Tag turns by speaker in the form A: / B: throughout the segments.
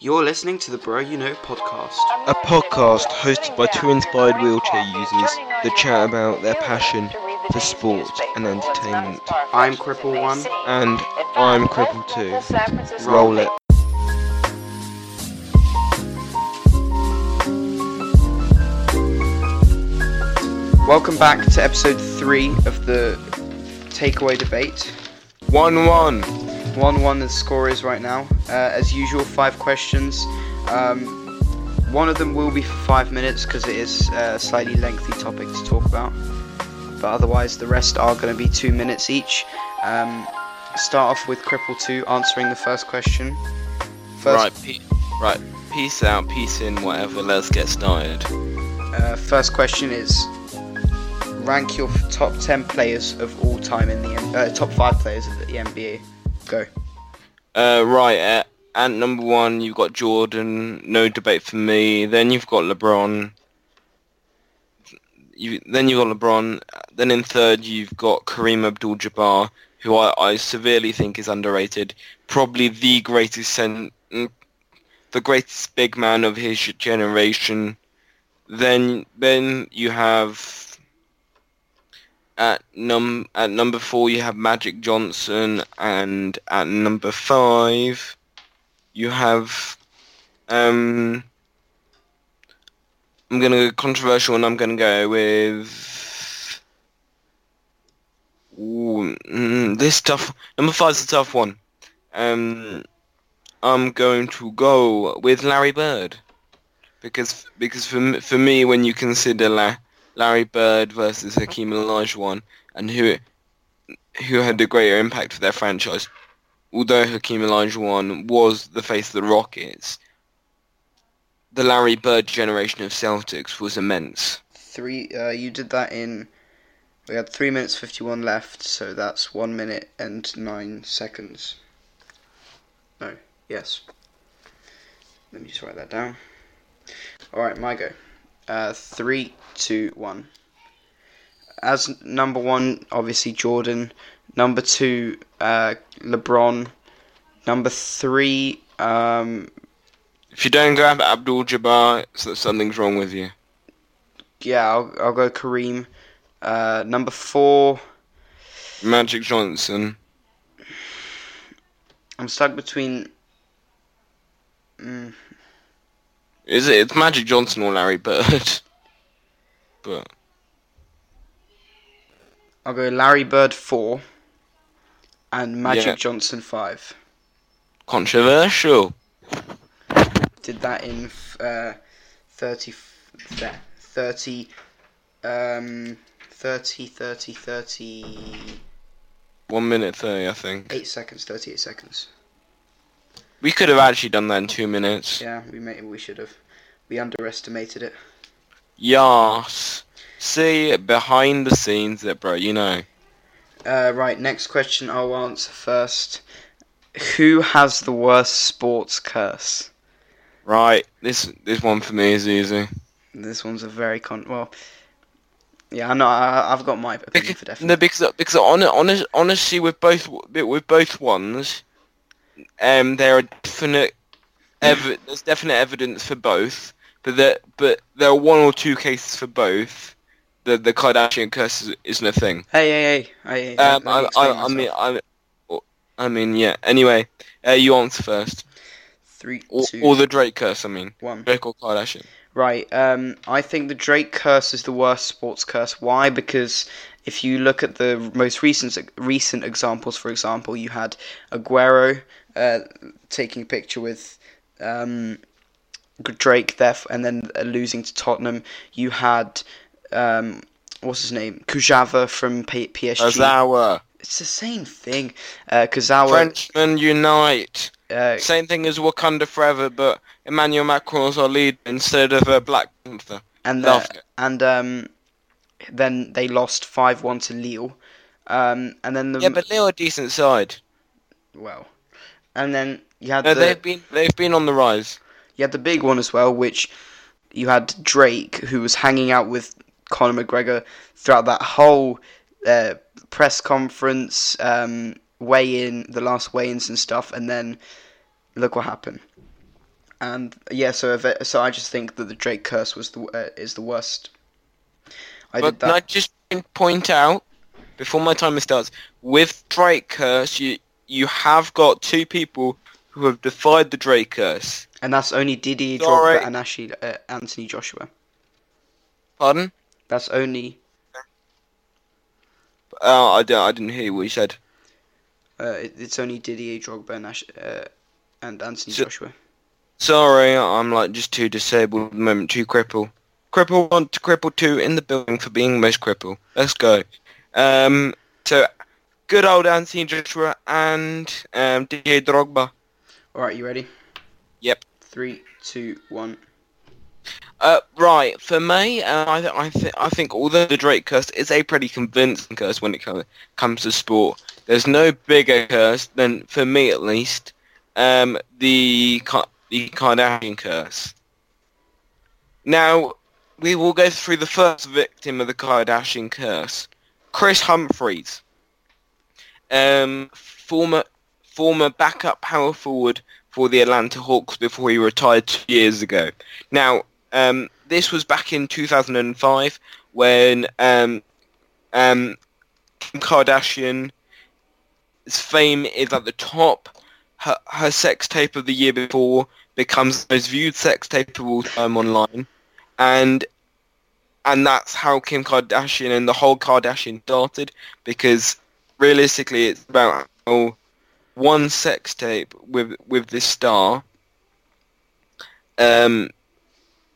A: You're listening to the Bro You Know podcast.
B: A podcast hosted by two inspired wheelchair users that chat about their passion for sport and entertainment.
A: I'm Cripple One.
B: And I'm Cripple 2. Roll it.
A: Welcome back to episode three of the takeaway debate.
B: 1 1.
A: 1 1 the score is right now. Uh, as usual, five questions. Um, one of them will be for five minutes because it is a slightly lengthy topic to talk about. But otherwise, the rest are going to be two minutes each. Um, start off with Cripple 2 answering the first question. First,
B: Right, pe- right. Peace out, peace in, whatever. Let's get started.
A: Uh, first question is rank your top 10 players of all time in the uh, top 5 players of the NBA. Go.
B: Uh, right, at, at number one, you've got Jordan. No debate for me. Then you've got LeBron. You, then you've got LeBron. Then in third, you've got Kareem Abdul-Jabbar, who I, I severely think is underrated. Probably the greatest cen- mm, the greatest big man of his generation. Then then you have at num at number four you have Magic Johnson, and at number five you have um. I'm gonna go controversial, and I'm gonna go with. Ooh, mm, this tough. Number five's a tough one. Um, I'm going to go with Larry Bird, because because for for me, when you consider La- Larry Bird versus Hakeem Olajuwon, and who who had a greater impact for their franchise, although Hakeem Olajuwon was the face of the Rockets, the Larry Bird generation of Celtics was immense.
A: Three. Uh, you did that in. We had 3 minutes 51 left, so that's 1 minute and 9 seconds. No, yes. Let me just write that down. Alright, my go. Uh, 3, 2, 1. As number 1, obviously Jordan. Number 2, uh, LeBron. Number 3, um,
B: If you don't grab Abdul-Jabbar, something's wrong with you.
A: yeah, I'll, I'll go Kareem. Uh, number 4,
B: Magic Johnson.
A: I'm stuck between. Mm,
B: Is it? It's Magic Johnson or Larry Bird. but
A: I'll go Larry Bird 4 and Magic
B: Yeah.
A: Johnson 5.
B: controversial.
A: Did that in uh, 30, f- 30, um, 30, 30, 38
B: One minute thirty, I think.
A: 8 seconds, 38 seconds.
B: We could have actually done that in two minutes.
A: Yeah, we may, we should have. We underestimated it.
B: Yas. See, behind the scenes, that bro, you know.
A: Uh, right, next question I'll answer first. Who has the worst sports curse?
B: Right, this this one for me is easy.
A: This one's a very con. Well, yeah, I know. I, I've got my opinion for definite.
B: No, because because on, on, honestly, with both with both ones, um, there are definite ev- there's definite evidence for both, but there but there are one or two cases for both. The the Kardashian curse is, isn't a thing.
A: Hey, hey, hey! hey,
B: Um, I, I, I mean, I, I mean, yeah. Anyway, uh, you answer first,
A: three,
B: or,
A: two,
B: or the Drake curse. I mean,
A: one.
B: Drake or Kardashian.
A: Right. Um, I think the Drake curse is the worst sports curse. Why? Because if you look at the most recent recent examples, for example, you had Aguero uh, taking a picture with um, Drake there, and then uh, losing to Tottenham. You had um, what's his name, Kujava from P- PSG.
B: Ozawa,
A: It's the same thing. Uh, Kurzawa.
B: Frenchmen unite.
A: Uh,
B: Same thing as Wakanda Forever, but Emmanuel Macron's our lead instead of a Black Panther.
A: and
B: Love
A: uh, and um, then they lost five one to Lille. Um, and then the
B: Yeah, but they're a decent side.
A: well, and then you had
B: No,
A: the
B: they've been they've been on the rise.
A: you had the big one as well, which you had Drake who was hanging out with Conor McGregor throughout that whole uh, press conference, um, weigh in, the last weigh-ins and stuff, and then look what happened. And yeah, so Ave- so I just think that the Drake curse was the uh, is the worst. I
B: but
A: did
B: can I just point out before my timer starts with Drake curse, you you have got two people who have defied the Drake curse.
A: And that's only Didi
B: Sorry.
A: Drogba and Ashley, uh, Anthony Joshua.
B: Pardon?
A: That's only
B: Uh, I don't. I didn't hear what you said.
A: uh, it, it's only Didier Drogba and Ash, uh, and Anthony
B: So-
A: Joshua.
B: Sorry, I'm like just too disabled at the moment, too cripple. Cripple one to cripple two in the building for being most cripple. Let's go. Um, so good old Anthony Joshua and um, Didier Drogba.
A: All right, you ready?
B: Yep.
A: Three, two, one.
B: Uh, right. For me, uh, I th- I think I think although the Drake curse is a pretty convincing curse when it co- comes to sport, there's no bigger curse than, for me at least, um, the Ka- the Kardashian curse. Now, we will go through the first victim of the Kardashian curse, Kris Humphries, um, former former backup power forward for the Atlanta Hawks before he retired two years ago. Now, um, this was back in 2005 when um, um, Kim Kardashian's fame is at the top. Her, her sex tape of the year before becomes the most viewed sex tape of all time online, and and that's how Kim Kardashian and the whole Kardashian started. Because realistically, it's about how one sex tape with with this star. Um,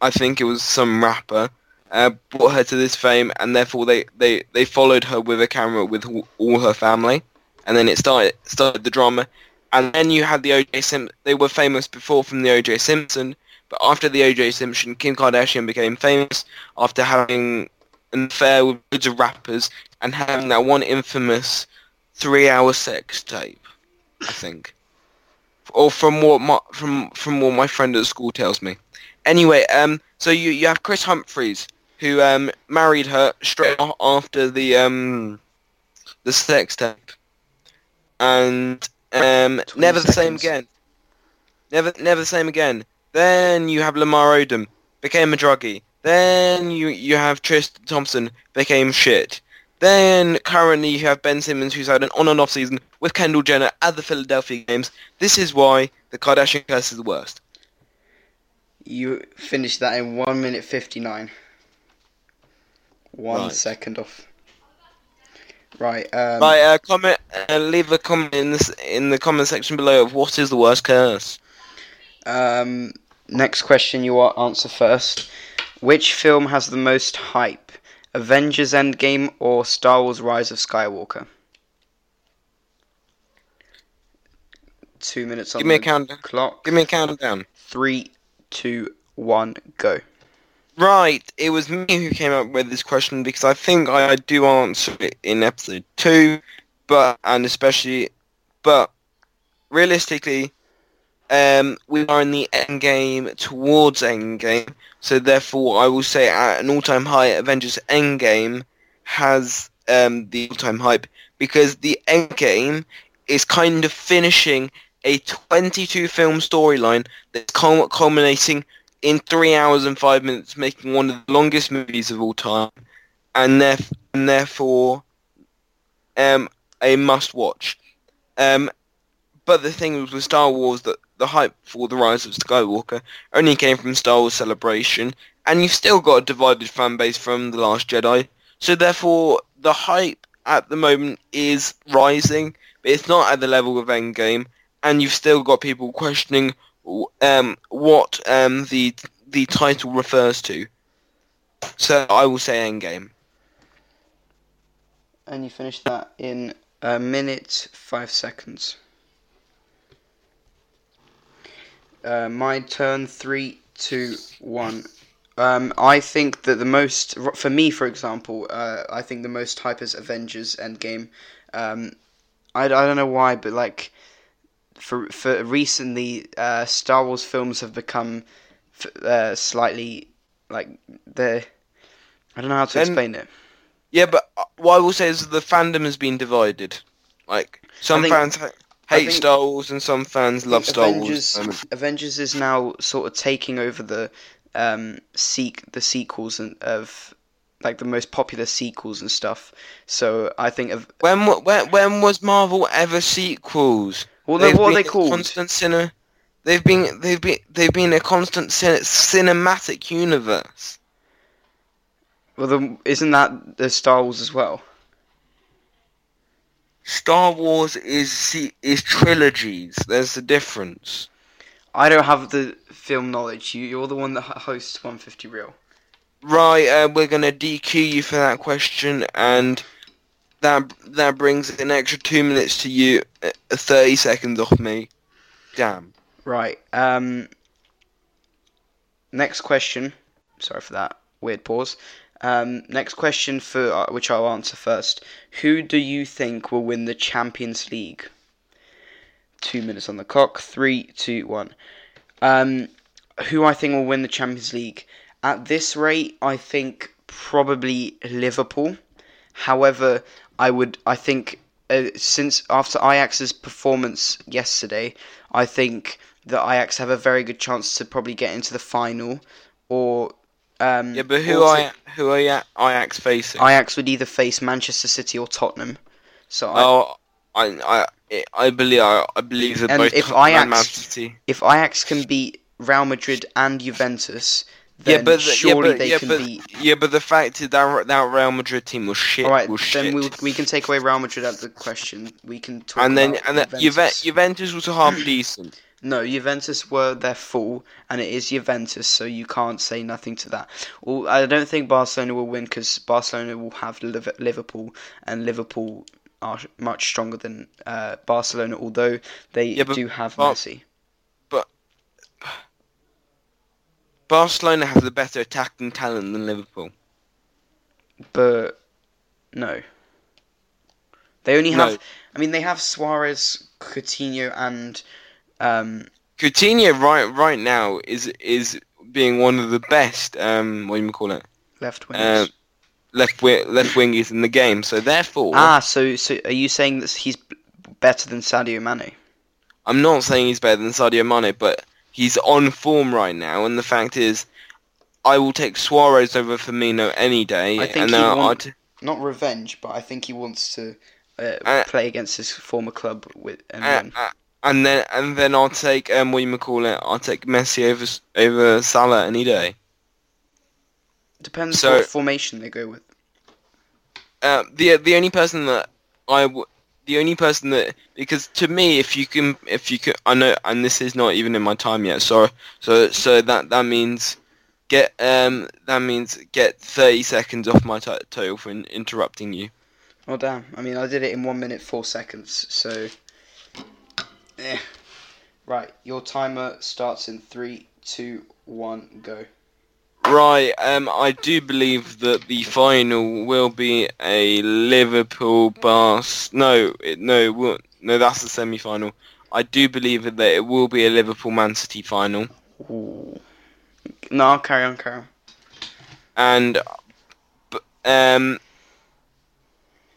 B: I think it was some rapper, uh, brought her to this fame, and therefore they, they, they followed her with a camera with all- all her family, and then it started started the drama, and then you had the O.J. Simpson. They were famous before from the O.J. Simpson, but after the O.J. Simpson, Kim Kardashian became famous after having an affair with loads of rappers and having that one infamous three-hour sex tape. I think, or from what my from from what my friend at school tells me. Anyway, um, so you you have Kris Humphries who um married her straight after the um the sex tape, and um
A: 20
B: never the same again. Never never the same again. Then you have Lamar Odom became a druggie. Then you you have Tristan Thompson became shit. Then currently you have Ben Simmons who's had an on and off season with Kendall Jenner at the Philadelphia Games. This is why the Kardashian curse is the worst.
A: You finished that in one minute fifty nine. One
B: Right.
A: second off. Right. Um,
B: Right, uh, comment, uh, leave a comment in this in the comment section below of what is the worst curse.
A: Um, next question you answer first. Which film has the most hype? Avengers Endgame or Star Wars Rise of Skywalker? Two minutes on
B: Give me a countdown.
A: clock.
B: Give me a countdown.
A: Three, two, one, go.
B: Right, it was me who came up with this question because I think I, I do answer it in episode two, but and especially, but realistically, um, we are in the end game towards end game, so therefore I will say at an all-time high, Avengers Endgame has um, the all-time hype because the end game is kind of finishing a 22 film storyline that's culminating in three hours and five minutes, making one of the longest movies of all time, and, theref- and therefore um, a must-watch. Um, but the thing was with Star Wars that the hype for the Rise of Skywalker only came from Star Wars Celebration, and you've still got a divided fan base from The Last Jedi. So therefore, the hype at the moment is rising, but it's not at the level of Endgame, and you've still got people questioning um, what um, the the title refers to. So I will say Endgame.
A: And you finish that in a minute, five seconds. Uh, my turn, three, two, one. Um, I think that the most, for me, for example, uh, I think the most hype is Avengers Endgame. Um, I, I don't know why, but like, for for recently, uh, Star Wars films have become f- uh, slightly like they're. I don't know how to explain it.
B: Yeah, but uh, what I will say is the fandom has been divided. Like some
A: think-
B: fans, hate Star Wars and some fans love Star
A: Avengers,
B: Wars.
A: Avengers is now sort of taking over the um seek the sequels and of like the most popular sequels and stuff. So I think of
B: when when when was Marvel ever sequels?
A: well,
B: They've
A: what are they called?
B: Constant cinema. They've been they've been they've been a constant cin- cinematic universe.
A: Well, the, isn't that the Star Wars as well?
B: Star Wars is is trilogies. There's a difference.
A: I don't have the film knowledge. You, you're the one that hosts 150 Real.
B: Right, uh, we're gonna DQ you for that question, and that that brings an extra two minutes to you, uh, thirty seconds off me. Damn.
A: Right. Um. Next question. Sorry for that weird pause. Um, next question for uh, which I'll answer first. Who do you think will win the Champions League? Two minutes on the clock. Three, two, one. Um, who I think will win the Champions League? At this rate, I think probably Liverpool. However, I would. I think uh, since after Ajax's performance yesterday, I think that Ajax have a very good chance to probably get into the final, or um,
B: Yeah, but who
A: also-
B: are who are Ya- Ajax facing?
A: Ajax would either face Manchester City or Tottenham. So I,
B: oh, I I I believe I, I believe that
A: And
B: both
A: if
B: Tottenham
A: Ajax-
B: Man City.
A: if Ajax can beat Real Madrid and Juventus,
B: Yeah,
A: then
B: but the-
A: surely
B: yeah, but,
A: they
B: yeah,
A: can
B: but,
A: beat.
B: yeah, but the fact is that that Real Madrid team was shit.
A: All right,
B: was
A: then
B: shit.
A: we'll, we can take away Real Madrid out of the question. We can talk
B: and then
A: about
B: and then.
A: Juventus.
B: Juventus was half decent.
A: No, Juventus were their full, and it is Juventus, so you can't say nothing to that. Well, I don't think Barcelona will win because Barcelona will have Liv- Liverpool, and Liverpool are much stronger than uh, Barcelona, although they
B: Yeah, but
A: do have
B: Bar-
A: Messi.
B: Barcelona have the better attacking talent than Liverpool.
A: But no, they only
B: No.
A: have. I mean, they have Suarez, Coutinho, and um,
B: Coutinho right right now is is being one of the best um what do you call it
A: left wingers.
B: um left wi- left wingers in the game. So therefore,
A: ah, so so are you saying that he's better than Sadio Mane?
B: I'm not saying he's better than Sadio Mane, but he's on form right now. And the fact is, I will take Suarez over Firmino any day.
A: I think he
B: then I'll
A: want- Not revenge, but I think he wants to uh,
B: Uh,
A: play against his former club with and
B: uh, uh, and then and then I'll take um what you call it? I'll take Messi over over Salah any day.
A: Depends
B: so-
A: what formation they go with.
B: Uh, the the only person that I w- the only person that because to me if you can if you can I know and this is not even in my time yet so so so that that means get um that means get 30 seconds off my t- total for in- interrupting you
A: Oh damn! I mean, I did it in one minute four seconds. So, eh. right, your timer starts in three, two, one, go.
B: right um I do believe that the final will be a Liverpool Bars no it, no won't no that's the semi final I do believe that it will be a Liverpool Man City final
A: Ooh. No, carry on, carry on.
B: and um,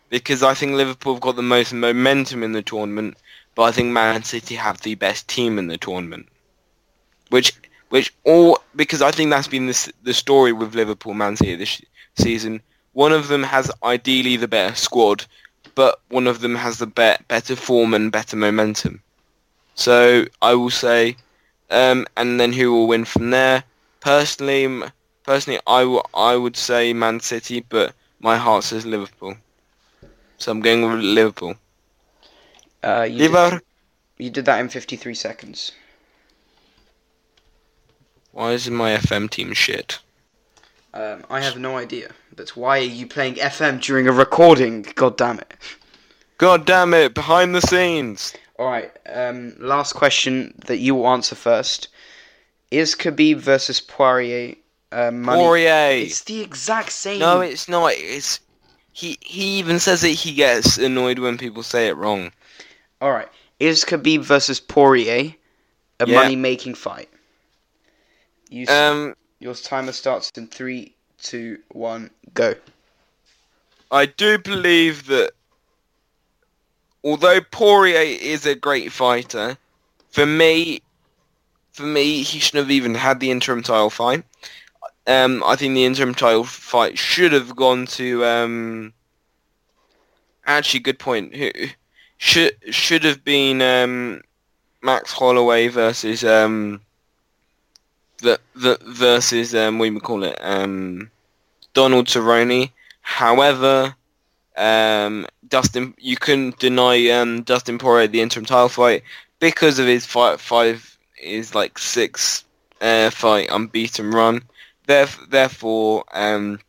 B: because I think Liverpool have got the most momentum in the tournament, but I think Man City have the best team in the tournament, which which all because I think that's been the the story with Liverpool Man City this season. One of them has ideally the better squad, but one of them has the be- better form and better momentum. So I will say, um, and then who will win from there? Personally, personally, I w- I would say Man City, but my heart says Liverpool. So I'm going with Liverpool.
A: Uh, you, did,
B: Liver.
A: you did that in 53 seconds.
B: Why is my FM team shit?
A: Um, I have no idea. But why are you playing FM during a recording? God damn it.
B: God damn it! Behind the scenes.
A: Alright, um, last question that you will answer first. Is Khabib versus Poirier uh, money?
B: Poirier.
A: It's the exact same.
B: No, it's not. It's he. He even says that he gets annoyed when people say it wrong.
A: Alright, is Khabib versus Poirier a
B: Yeah.
A: money making fight? You,
B: Um,
A: your timer starts in three, two, one, go.
B: I do believe that although Poirier is a great fighter, for me, for me, he shouldn't have even had the interim title fight. Um, I think the interim title fight should have gone to. Um, actually, good point. Who should should have been um, Max Holloway versus um, the the versus um, what do you call it? Um, Donald Cerrone. However, um, Dustin, you couldn't deny um, Dustin Poirier the interim title fight because of his fight five is like six uh, fight unbeaten run. Theref- therefore, um,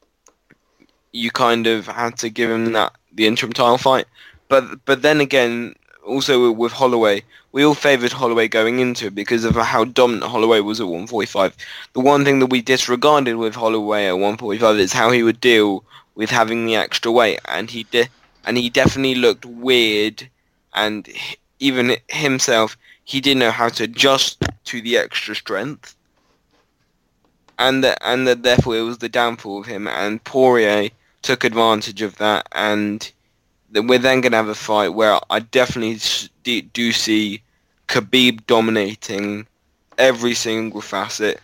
B: you kind of had to give him that the interim title fight. But but then again, also with Holloway, we all favoured Holloway going into it because of how dominant Holloway was at 145. The one thing that we disregarded with Holloway at 145 is how he would deal with having the extra weight, and he de- and he definitely looked weird, and even himself, he didn't know how to adjust to the extra strength, and that and that therefore it was the downfall of him. And Poirier took advantage of that, and then we're then going to have a fight where I definitely do see Khabib dominating every single facet.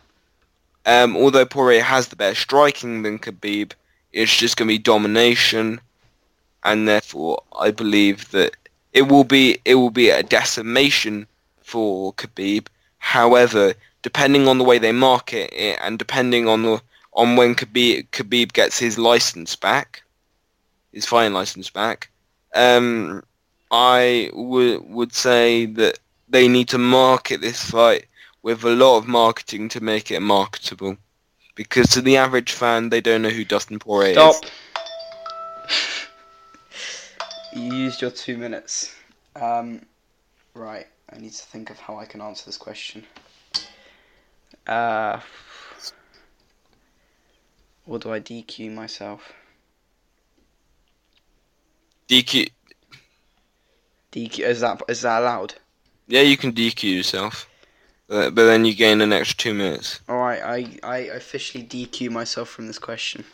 B: Um, although Poirier has the better striking than Khabib, it's just going to be domination, and therefore I believe that it will be it will be a decimation for Khabib. However, depending on the way they market it, and depending on the on when Khabib, Khabib gets his license back, his fighting license back, um, I would would say that they need to market this fight with a lot of marketing to make it marketable. Because to the average fan, they don't know who Dustin Poirier is.
A: Stop.
B: is.
A: You used your two minutes. Um, right. I need to think of how I can answer this question. Uh, or do I DQ myself?
B: DQ.
A: DQ is that is that allowed?
B: Yeah, you can DQ yourself, but, but then you gain an extra two minutes.
A: All right. I I officially DQ myself from this question.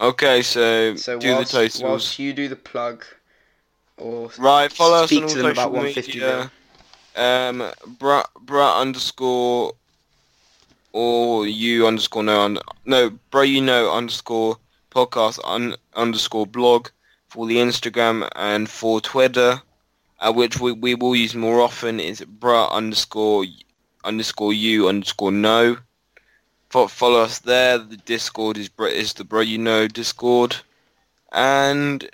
B: Okay, so,
A: So
B: do
A: whilst,
B: the totals.
A: whilst you do the plug, or
B: Right, follow us
A: speak
B: on
A: to
B: all
A: them about
B: social
A: 150
B: media. Um, bra, bra underscore or you underscore no no bro you know underscore podcast un, underscore blog for the Instagram and for Twitter, uh, which we, we will use more often is bra underscore underscore you underscore no. Fo- follow us there. The Discord is is the bro you know Discord, and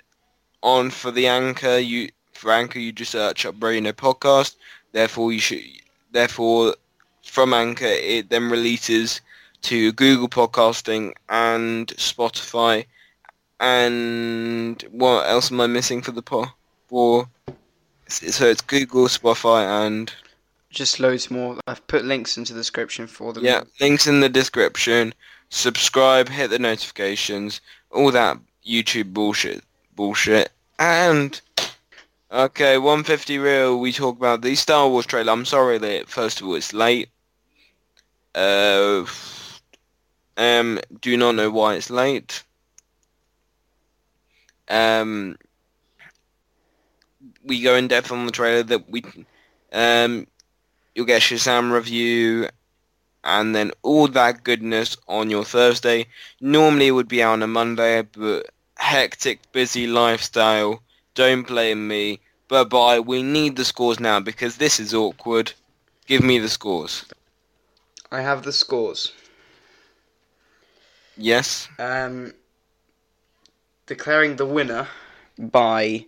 B: on for the anchor you for anchor you just search up bro you know podcast. Therefore you should therefore from Anchor, it then releases to Google Podcasting and Spotify. And what else am I missing for the po? For so it's Google, Spotify, and
A: just loads more. I've put links into the description for them.
B: yeah, links in the description. Subscribe, hit the notifications, all that YouTube bullshit, bullshit, and okay, 150 real. We talk about the Star Wars trailer. I'm sorry that first of all it's late. Uh, um, do not know why it's late. Um, we go in depth on the trailer that we, um, you'll get Shazam review, and then all that goodness on your Thursday. Normally it would be out on a Monday, but hectic, busy lifestyle. Don't blame me. Bye bye. We need the scores now because this is awkward. Give me the scores.
A: I have the scores.
B: Yes.
A: Um, declaring the winner by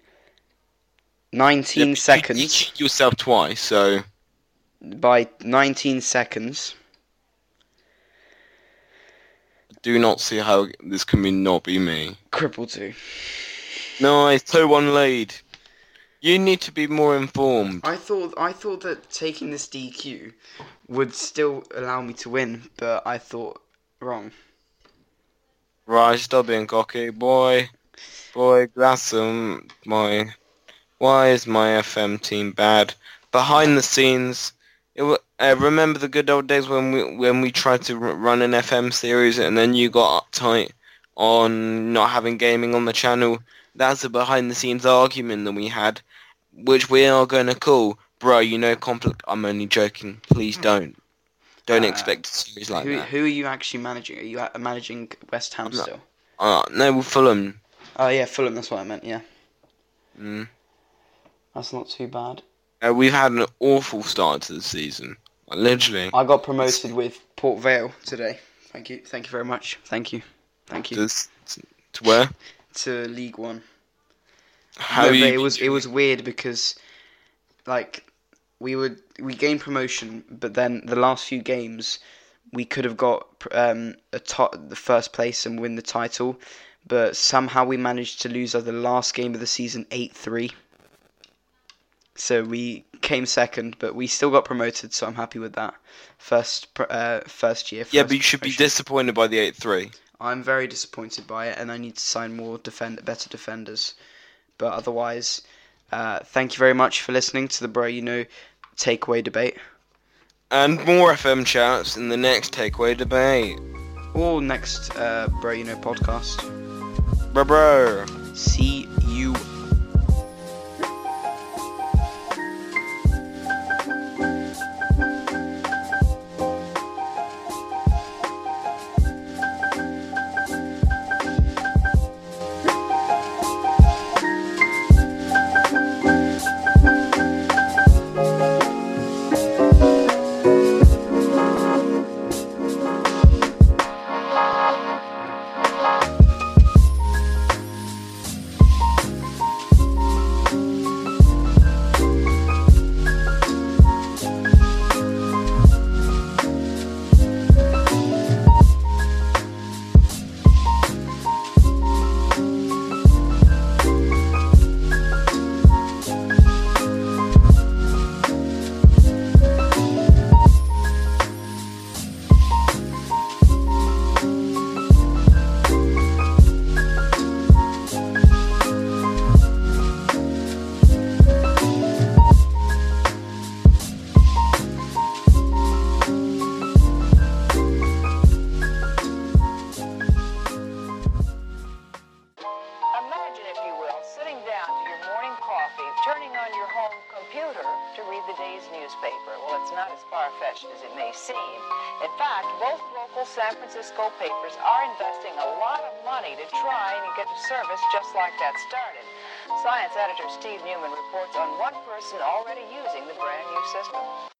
A: 19
B: Yeah,
A: seconds.
B: You, you cheat yourself twice, so
A: By 19 seconds.
B: do not see how this can be not be me.
A: Cripple 2.
B: Nice, 2-1 lead. You need to be more informed.
A: I thought I thought that taking this DQ would still allow me to win, but I thought wrong.
B: Right, stop being cocky, boy. Boy, that's um, my. Why is my FM team bad? Behind the scenes, it uh, remember the good old days when we when we tried to r- run an FM series and then you got uptight on not having gaming on the channel. that's a behind the scenes argument that we had, which we are going to call, bro, you know, conflict. I'm only joking. Please don't. Don't
A: Uh,
B: expect a series like
A: who,
B: that.
A: who are you actually managing? Are you uh, managing West Ham still?
B: Uh, no, Fulham.
A: Oh yeah, Fulham. That's what I meant. Yeah,
B: Mm.
A: that's not too bad.
B: Uh, we've had an awful start to the season. Literally.
A: I got promoted with Port Vale today. Thank you. Thank you very much. Thank you. Thank you.
B: Just to where?
A: To League One.
B: How
A: No,
B: you
A: it was it was weird because like we would we gained promotion, but then the last few games we could have got um, a top, the first place and win the title, but somehow we managed to lose at the last game of the season eight three. So we came second, but we still got promoted, so I'm happy with that. First, uh, first year.
B: Yeah, but you should be disappointed by the 8-3.
A: I'm very disappointed by it, and I need to sign more defend better defenders. But otherwise, uh, thank you very much for listening to the Bro You Know takeaway debate.
B: And more FM chats in the next takeaway debate.
A: Or next uh, Bro You Know podcast.
B: Bro, bro.
A: See
C: Steve Newman reports on one person already using the brand new system.